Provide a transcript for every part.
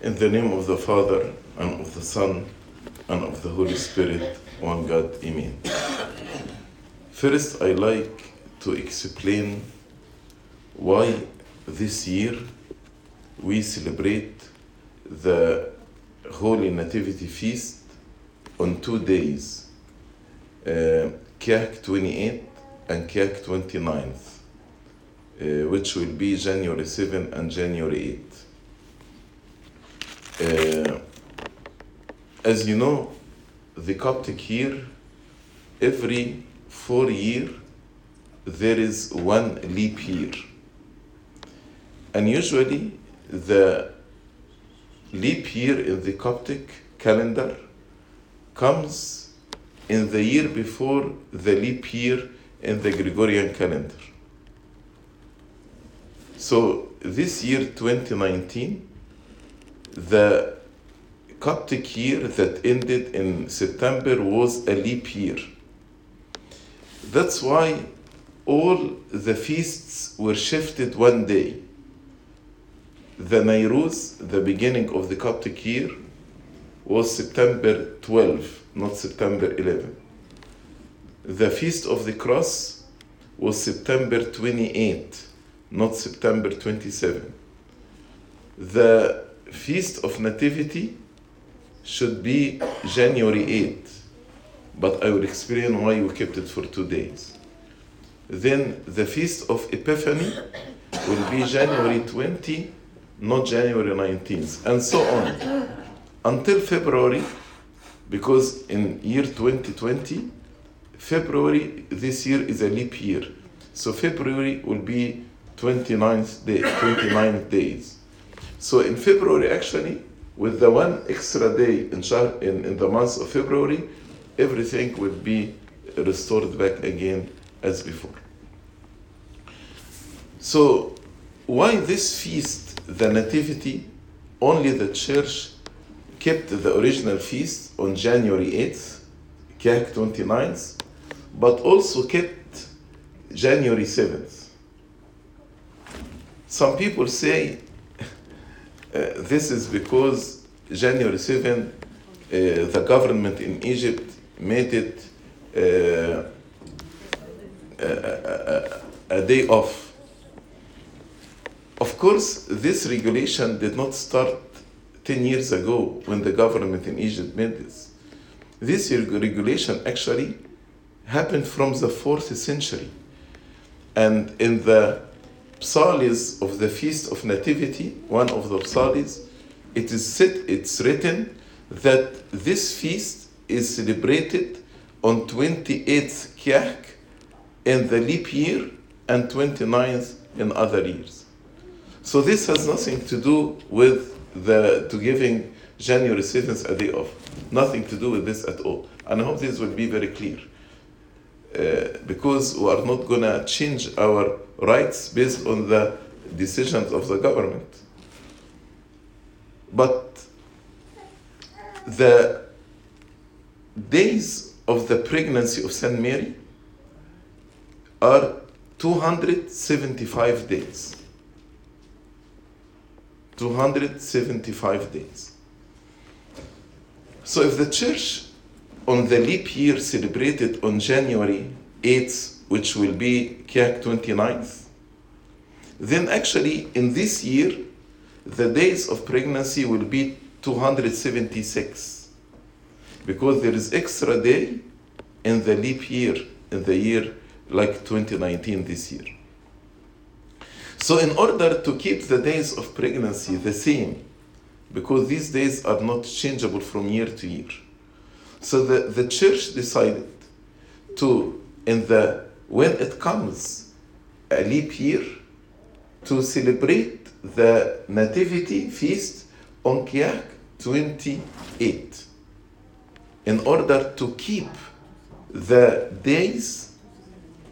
In the name of the Father, and of the Son, and of the Holy Spirit, one God, Amen. First, I like to explain why this year we celebrate the Holy Nativity Feast on two days, uh, Kiak 28 and Kiak 29th, uh, which will be January 7 and January 8. Uh, as you know, the Coptic year, every four year, there is one leap year. And usually the leap year in the Coptic calendar comes in the year before the leap year in the Gregorian calendar. So this year 2019 the Coptic year that ended in September was a leap year. That's why all the feasts were shifted one day. The Nairuz, the beginning of the Coptic year, was September 12, not September 11. The Feast of the Cross was September 28, not September 27. The Feast of Nativity should be January 8, but I will explain why we kept it for two days. Then the Feast of Epiphany will be January 20, not January 19th, and so on. Until February, because in year 2020, February this year is a leap year. So February will be 29th day, 29 days. So in February, actually, with the one extra day in, Shah- in, in the month of February, everything would be restored back again as before. So, why this feast, the Nativity, only the church kept the original feast on January 8th, Kiak 29th, but also kept January 7th. Some people say this is because January 7, uh, the government in Egypt made it uh, a, a, a, a day off. Of course, this regulation did not start 10 years ago when the government in Egypt made this. This regulation actually happened from the 4th century. And in the psalms of the Feast of Nativity, one of the psalms, it is said, it's written that this feast is celebrated on 28th Kiak in the leap year and 29th in other years. So this has nothing to do with the to giving January 7th a day off. Nothing to do with this at all. And I hope this will be very clear. Uh, because we are not going to change our rites based on the decisions of the government. But the days of the pregnancy of Saint Mary are 275 days. 275 days. So if the church on the leap year celebrated on January 8th, which will be Kiak 29th, then actually in this year, the days of pregnancy will be 276 because there is extra day in the leap year, in the year like 2019 this year. So, in order to keep the days of pregnancy the same, because these days are not changeable from year to year, so the, the church decided to, in the when it comes a leap year, to celebrate the Nativity feast on Kiak 28, in order to keep the days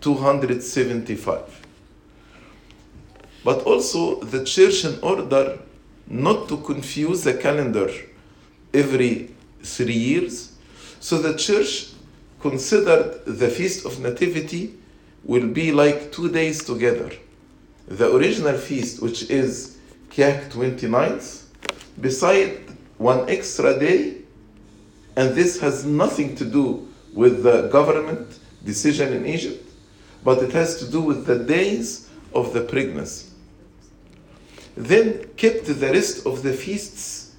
275 but also the church in order not to confuse the calendar every three years so the church considered the feast of nativity will be like two days together the original feast which is Kiak 29th beside one extra day, and this has nothing to do with the government decision in Egypt, but it has to do with the days of the pregnancy. Then kept the rest of the feasts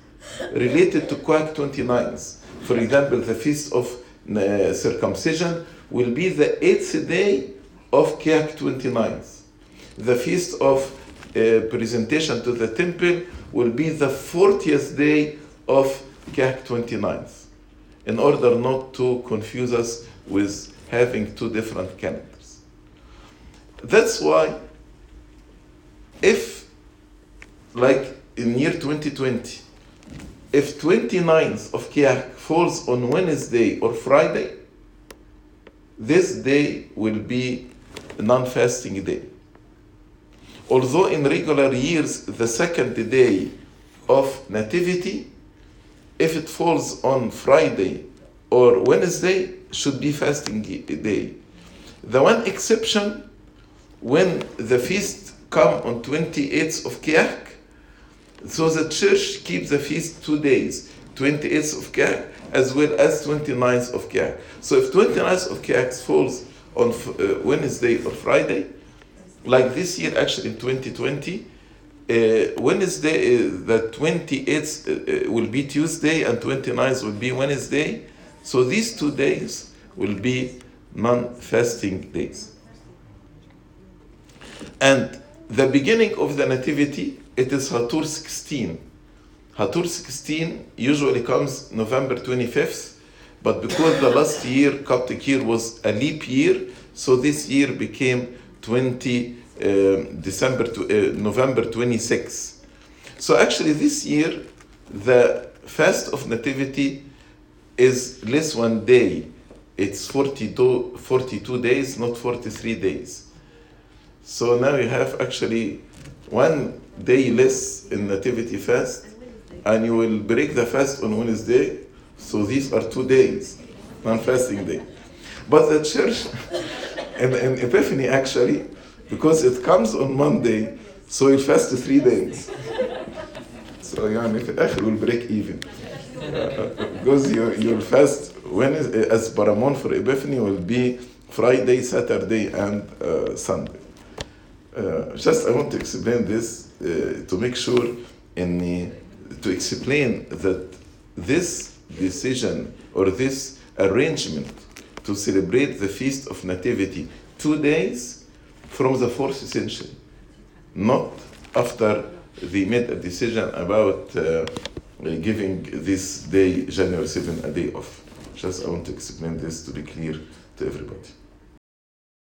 related to Kiak 29s. For example, the feast of uh, circumcision will be the eighth day of Kiak 29th. The feast of uh, presentation to the temple will be the 40th day of Kiak 29th, in order not to confuse us with having two different calendars. That's why, if, like in year 2020, if 29th of Kiak falls on Wednesday or Friday, this day will be non-fasting day. Although in regular years the second day of Nativity, if it falls on Friday or Wednesday, should be fasting day. The one exception, when the feast come on 28th of Kiak, so the church keeps the feast two days, 28th of Kiak as well as 29th of Kiak. So if 29th of Kiak falls on uh, Wednesday or Friday, like this year actually in 2020, uh, Wednesday, uh, the 28th uh, will be Tuesday and 29th will be Wednesday. So these two days will be non-fasting days. And the beginning of the Nativity, it is Hatur 16. Hatur 16 usually comes November 25th, but because the last year, Coptic year, was a leap year, so this year became 20 uh, December to, uh, November 26. So actually, this year the fast of Nativity is less one day. It's 42, 42 days, not 43 days. So now you have actually one day less in nativity fast and you will break the fast on Wednesday. So these are two days, non-fasting day. But the church and, and Epiphany actually, because it comes on Monday, so it fast three days. So يعني it actually will break even. Uh, because you, you'll fast when is, as Paramoun for Epiphany will be Friday, Saturday, and uh, Sunday. Uh, just I want to explain this uh, to make sure uh, to explain that this decision or this arrangement to celebrate the feast of nativity two days from the fourth century not after they made a decision about uh, giving this day january 7 a day off. Just i want to explain this to be clear to everybody